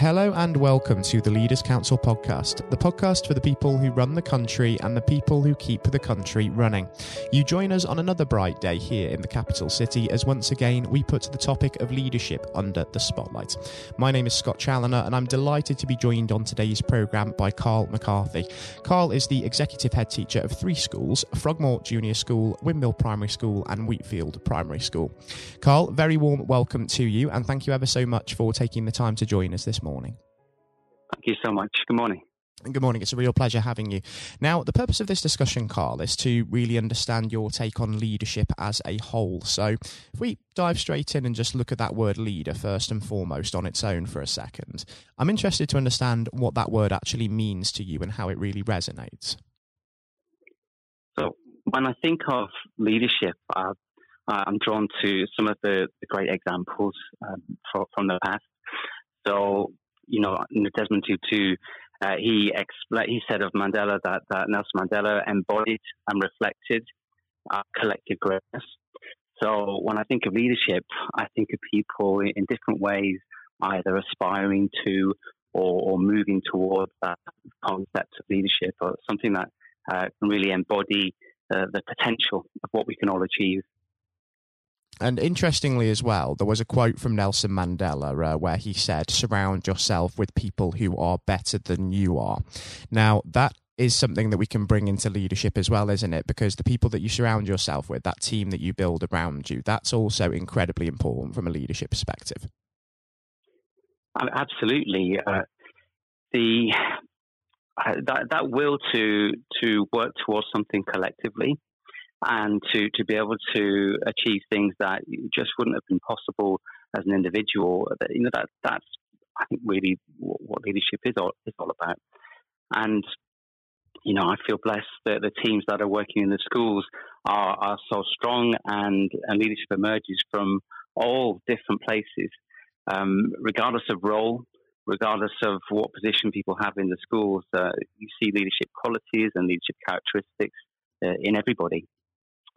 Hello and welcome to the Leaders Council podcast, the podcast for the people who run the country and the people who keep the country running. You join us on another bright day here in the capital city as once again we put the topic of leadership under the spotlight. My name is Scott Challoner and I'm delighted to be joined on today's programme by Carl McCarthy. Carl is the executive head teacher of three schools Frogmore Junior School, Windmill Primary School, and Wheatfield Primary School. Carl, very warm welcome to you and thank you ever so much for taking the time to join us this morning. Thank you so much. Good morning. Good morning. It's a real pleasure having you. Now, the purpose of this discussion, Carl, is to really understand your take on leadership as a whole. So, if we dive straight in and just look at that word leader first and foremost on its own for a second, I'm interested to understand what that word actually means to you and how it really resonates. So, when I think of leadership, uh, I'm drawn to some of the, the great examples um, from, from the past. So, you know, Desmond Tutu, uh, he expl- he said of Mandela that, that Nelson Mandela embodied and reflected our collective greatness. So when I think of leadership, I think of people in, different ways, either aspiring to or, or, moving towards that concept of leadership or something that uh, can really embody uh, the potential of what we can all achieve. And interestingly, as well, there was a quote from Nelson Mandela uh, where he said, Surround yourself with people who are better than you are. Now, that is something that we can bring into leadership as well, isn't it? Because the people that you surround yourself with, that team that you build around you, that's also incredibly important from a leadership perspective. Absolutely. Uh, the uh, that that will to to work towards something collectively and to, to be able to achieve things that just wouldn't have been possible as an individual. You know that that's I think really what leadership is all is all about. And you know, I feel blessed that the teams that are working in the schools are are so strong, and and leadership emerges from all different places, um, regardless of role. Regardless of what position people have in the schools, uh, you see leadership qualities and leadership characteristics uh, in everybody.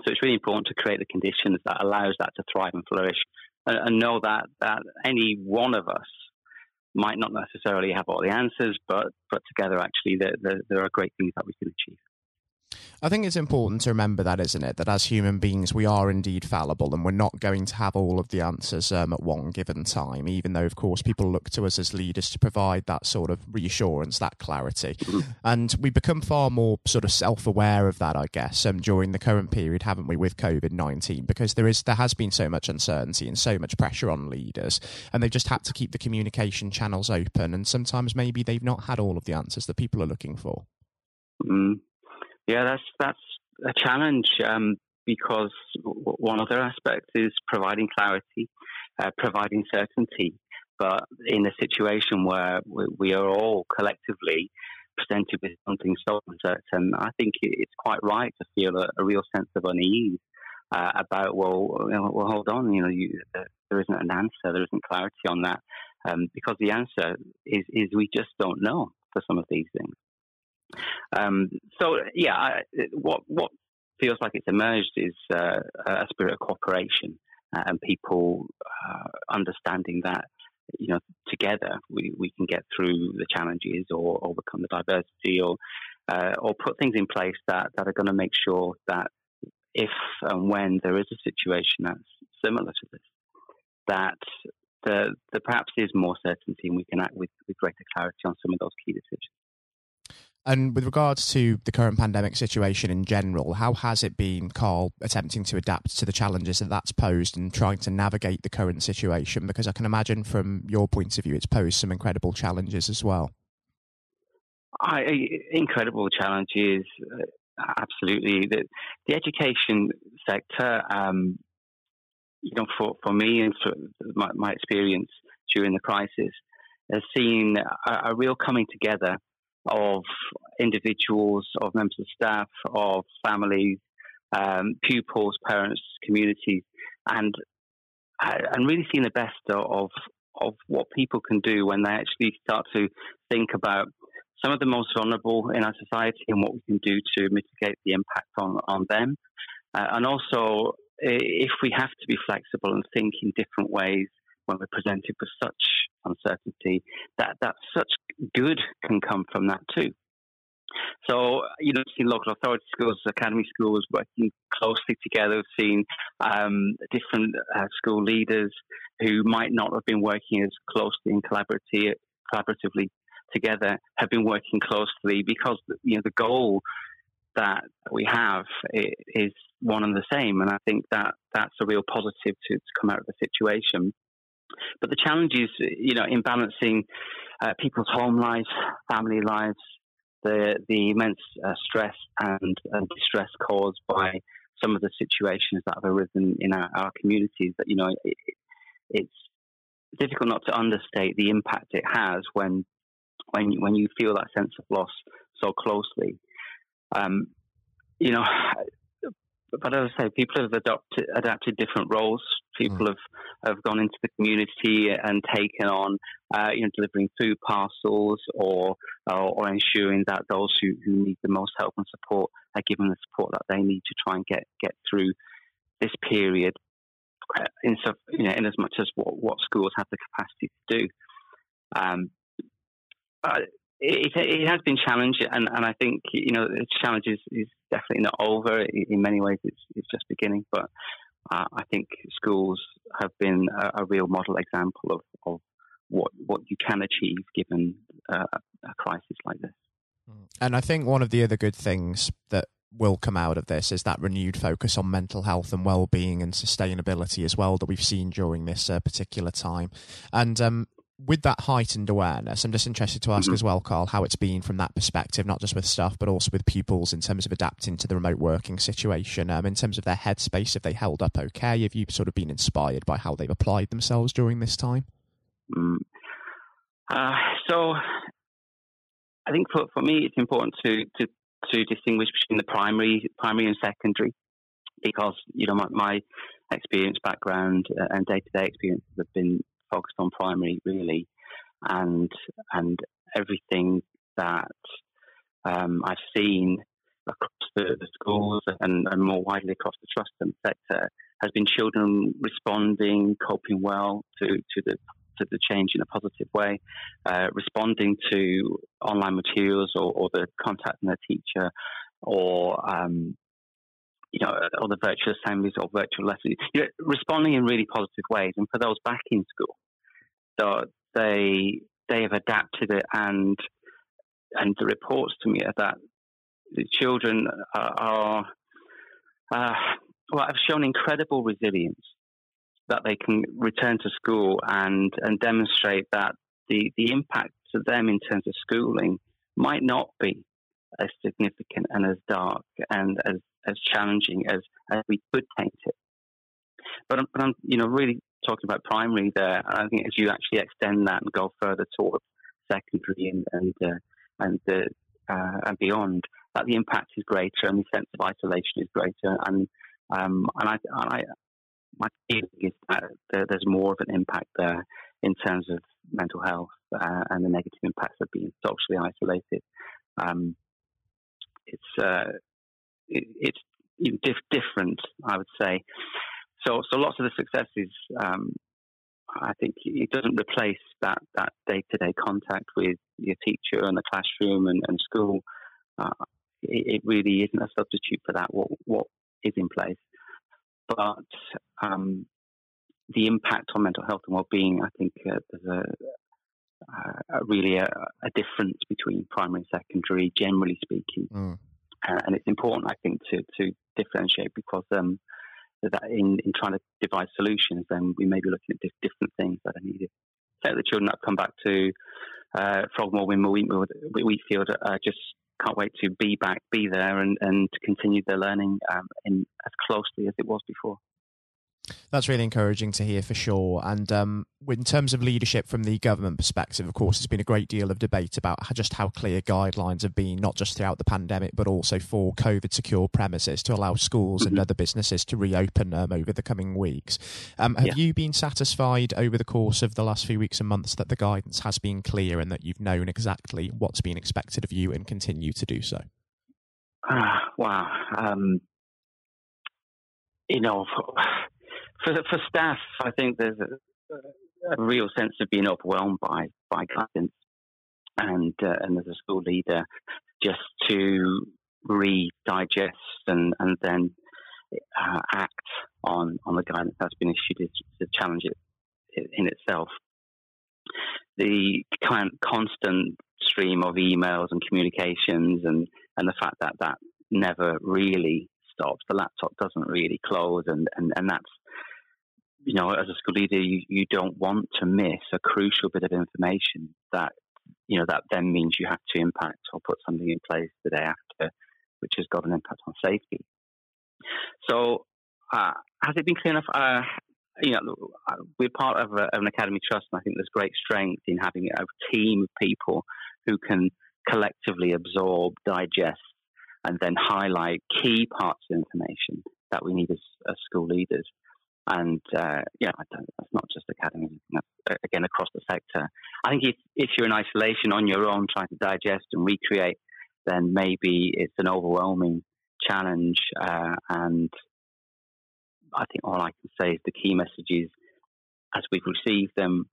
So it's really important to create the conditions that allows that to thrive and flourish, and, and know that that any one of us might not necessarily have all the answers, but but together actually there, there, there are great things that we can achieve. I think it's important to remember that, isn't it? That as human beings, we are indeed fallible and we're not going to have all of the answers um, at one given time, even though, of course, people look to us as leaders to provide that sort of reassurance, that clarity. Mm-hmm. And we become far more sort of self aware of that, I guess, um, during the current period, haven't we, with COVID 19? Because there is there has been so much uncertainty and so much pressure on leaders, and they've just had to keep the communication channels open. And sometimes maybe they've not had all of the answers that people are looking for. Mm. Yeah, that's that's a challenge um, because one other aspect is providing clarity, uh, providing certainty. But in a situation where we are all collectively presented with something so uncertain, I think it's quite right to feel a, a real sense of unease uh, about well, you know, well, hold on, you know, you, there isn't an answer, there isn't clarity on that, um, because the answer is is we just don't know for some of these things. Um, so yeah, I, what what feels like it's emerged is uh, a spirit of cooperation uh, and people uh, understanding that you know together we, we can get through the challenges or overcome the diversity or uh, or put things in place that, that are going to make sure that if and when there is a situation that's similar to this, that the, the perhaps is more certainty and we can act with, with greater clarity on some of those key decisions. And with regards to the current pandemic situation in general, how has it been, Carl, attempting to adapt to the challenges that that's posed and trying to navigate the current situation? Because I can imagine from your point of view, it's posed some incredible challenges as well. I, incredible challenges, uh, absolutely. The, the education sector, um, you know, for, for me and for my, my experience during the crisis, has seen a, a real coming together of individuals, of members of staff, of families, um, pupils, parents, communities, and uh, and really seeing the best of of what people can do when they actually start to think about some of the most vulnerable in our society and what we can do to mitigate the impact on on them, uh, and also if we have to be flexible and think in different ways when we're presented with such uncertainty, that, that such good can come from that too. So, you know, seen local authority schools, academy schools working closely together. We've seen um, different uh, school leaders who might not have been working as closely and collaboratively together have been working closely because, you know, the goal that we have is one and the same. And I think that that's a real positive to, to come out of the situation. But the challenge is, you know, in balancing uh, people's home lives, family lives, the the immense uh, stress and, distress caused by some of the situations that have arisen in our, our communities. That you know, it, it's difficult not to understate the impact it has when when when you feel that sense of loss so closely. Um, you know, but as I say, people have adopted, adapted different roles. People mm. have, have gone into the community and taken on, uh, you know, delivering food parcels or, or, or ensuring that those who, who need the most help and support are given the support that they need to try and get get through this period. Uh, in, so, you know, in as much as what, what schools have the capacity to do. Um, it, it, has been challenging, and, and I think you know the challenge is, is definitely not over. In many ways, it's it's just beginning. But uh, I think schools have been a, a, real model example of, of what what you can achieve given uh, a crisis like this. And I think one of the other good things that will come out of this is that renewed focus on mental health and well-being and sustainability as well that we've seen during this uh, particular time. And um, with that heightened awareness, I'm just interested to ask mm-hmm. as well, Carl, how it's been from that perspective, not just with staff, but also with pupils in terms of adapting to the remote working situation. Um, in terms of their headspace, have they held up okay? Have you sort of been inspired by how they've applied themselves during this time? Mm. Uh, so, I think for, for me, it's important to, to, to distinguish between the primary, primary and secondary, because you know my, my experience, background, uh, and day to day experiences have been focused on primary really, and and everything that um, I've seen across the, the schools and, and, more widely across the trust and sector has been children responding, coping well to, to the to the change in a positive way, uh, responding to online materials or, or the contacting their teacher, or um, you know, or the virtual assemblies or virtual lessons, you know, responding in really positive ways. And for those back in school, so they they have adapted it, and and the reports to me are that the children are, uh, well have shown incredible resilience that they can return to school and and demonstrate that the the impact to them in terms of schooling might not be as significant and as dark and as as challenging as, as we could paint it. But, but I'm, you know, really talking about primary there, I think as you actually extend that and go further towards secondary and and uh, and, uh, uh, and beyond, that the impact is greater and the sense of isolation is greater. And um, and I, and I my feeling is that there's more of an impact there in terms of mental health uh, and the negative impacts of being socially isolated. Um, it's uh, it, it's different, I would say. So, so lots of the successes, um, I think it doesn't replace that, that day-to-day contact with your teacher and the classroom and, and school. Uh, it, it, really isn't a substitute for that. What what is in place, but um, the impact on mental health and well-being, I think uh, there's a, a really a, a, difference between primary and secondary, generally speaking. Mm. Uh, and it's important, I think, to to differentiate because um, that in, in trying to devise solutions, then we may be looking at different things that are needed. So the children that come back to uh, Frogmore, Whinmoor, Wheatfield, Wheatfield uh, just can't wait to be back, be there, and, and to continue their learning um, in as closely as it was before. That's really encouraging to hear for sure. And um, in terms of leadership from the government perspective, of course, there's been a great deal of debate about just how clear guidelines have been, not just throughout the pandemic, but also for COVID secure premises to allow schools mm-hmm. and other businesses to reopen um, over the coming weeks. Um, have yeah. you been satisfied over the course of the last few weeks and months that the guidance has been clear and that you've known exactly what's been expected of you and continue to do so? Ah, wow. Um, you know, for for staff, I think there's a, a real sense of being overwhelmed by by guidance, and uh, and as a school leader, just to read, digest, and and then uh, act on on the guidance that's been issued is a challenge in itself. The constant stream of emails and communications, and and the fact that that never really stops, the laptop doesn't really close, and and and that's you know, as a school leader, you, you don't want to miss a crucial bit of information that, you know, that then means you have to impact or put something in place the day after, which has got an impact on safety. So, uh, has it been clear enough? Uh, you know, we're part of, a, of, an academy trust, and I think there's great strength in having a team of people who can collectively absorb, digest, and then highlight key parts of information that we need as, as school leaders. And uh, yeah, that's not just academy. That's, uh, again, across the sector. I think if if you're in isolation on your own, trying to digest and recreate, then maybe it's an overwhelming challenge. Uh, and I think all I can say is the key messages, as we've received them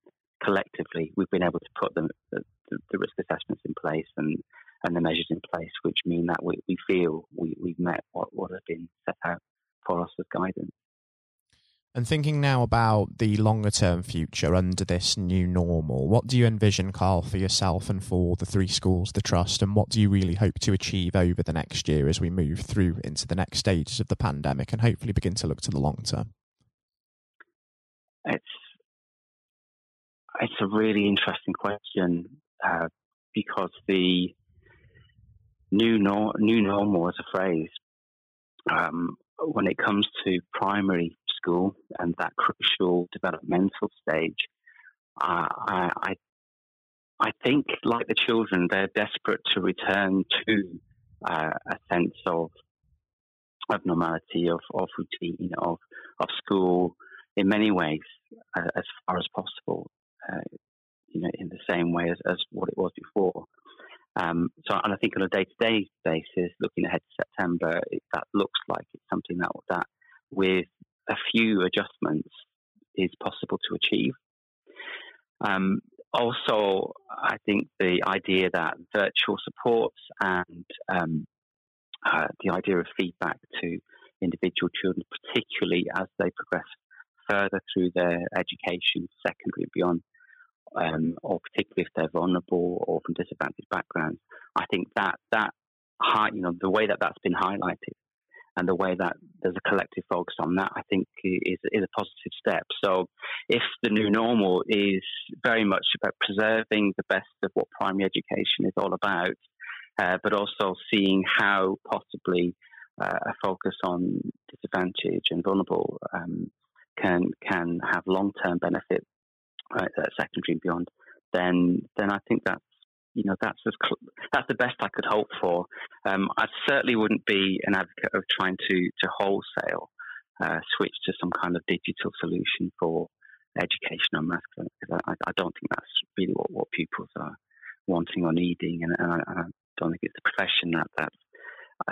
collectively, we've been able to put them the, the risk assessments in place and and the measures in place, which mean that we, we feel we, we've met what, what has been set out for us as guidance. And thinking now about the longer term future under this new normal, what do you envision, Carl, for yourself and for the three schools, the Trust, and what do you really hope to achieve over the next year as we move through into the next stages of the pandemic and hopefully begin to look to the long term? It's it's a really interesting question uh, because the new nor- new normal as a phrase um, when it comes to primary school and that crucial developmental stage, I, I, I think, like the children, they're desperate to return to uh, a sense of of normality, of, of routine, of of school in many ways uh, as far as possible. Uh, you know, in the same way as, as what it was before. Um, so, and I think on a day-to-day basis, looking ahead to September, it, that looks like it's something that that with a few adjustments is possible to achieve. Um, also, I think the idea that virtual supports and um, uh, the idea of feedback to individual children, particularly as they progress further through their education, secondary and beyond, um, or particularly if they're vulnerable or from disadvantaged backgrounds, I think that that you know, the way that that's been highlighted and the way that there's a collective focus on that, I think is, is a positive step. So, if the new normal is very much about preserving the best of what primary education is all about, uh, but also seeing how possibly uh, a focus on disadvantage and vulnerable um, can can have long term benefit at secondary and beyond, then then I think that's you know that's as cl- that's the best I could hope for. Um, I certainly wouldn't be an advocate of trying to to wholesale uh, switch to some kind of digital solution for education on maths because I, I, don't think that's really what, what pupils are wanting or needing, and, and, I, I, don't think it's the profession that that's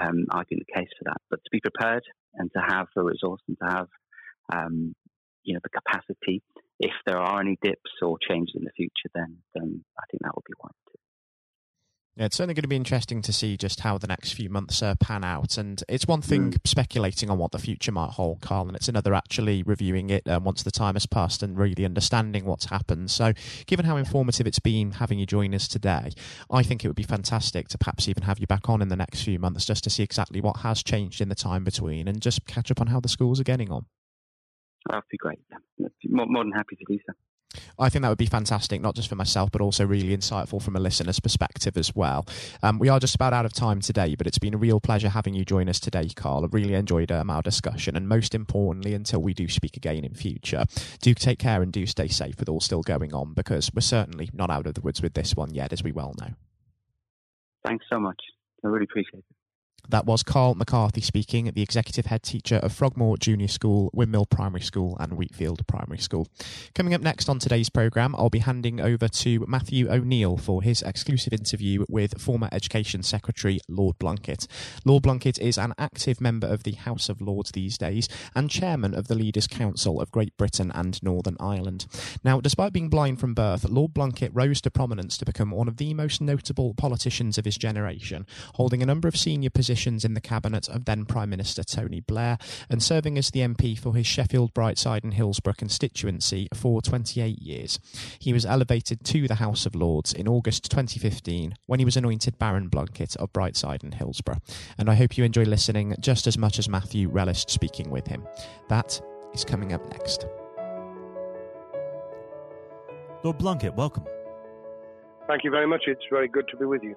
um, arguing the case for that. But to be prepared and to have the resource and to have um, you know the capacity if there are any dips or changes in the future, then then I think that would be one. Yeah, it's certainly going to be interesting to see just how the next few months uh, pan out. And it's one thing mm. speculating on what the future might hold, Carl, and it's another actually reviewing it um, once the time has passed and really understanding what's happened. So, given how informative it's been having you join us today, I think it would be fantastic to perhaps even have you back on in the next few months just to see exactly what has changed in the time between and just catch up on how the schools are getting on. That'd be great. More, more than happy to do so. I think that would be fantastic, not just for myself, but also really insightful from a listener's perspective as well. Um, we are just about out of time today, but it's been a real pleasure having you join us today, Carl. I really enjoyed um, our discussion, and most importantly, until we do speak again in future, do take care and do stay safe with all still going on, because we're certainly not out of the woods with this one yet, as we well know. Thanks so much. I really appreciate it. That was Carl McCarthy speaking, the executive head teacher of Frogmore Junior School, Windmill Primary School, and Wheatfield Primary School. Coming up next on today's programme, I'll be handing over to Matthew O'Neill for his exclusive interview with former Education Secretary Lord Blunkett. Lord Blunkett is an active member of the House of Lords these days and chairman of the Leaders' Council of Great Britain and Northern Ireland. Now, despite being blind from birth, Lord Blunkett rose to prominence to become one of the most notable politicians of his generation, holding a number of senior positions positions in the cabinet of then Prime Minister Tony Blair and serving as the MP for his Sheffield, Brightside, and Hillsborough constituency for 28 years. He was elevated to the House of Lords in August 2015 when he was anointed Baron Blunkett of Brightside and Hillsborough. And I hope you enjoy listening just as much as Matthew relished speaking with him. That is coming up next. Lord Blunkett, welcome. Thank you very much. It's very good to be with you.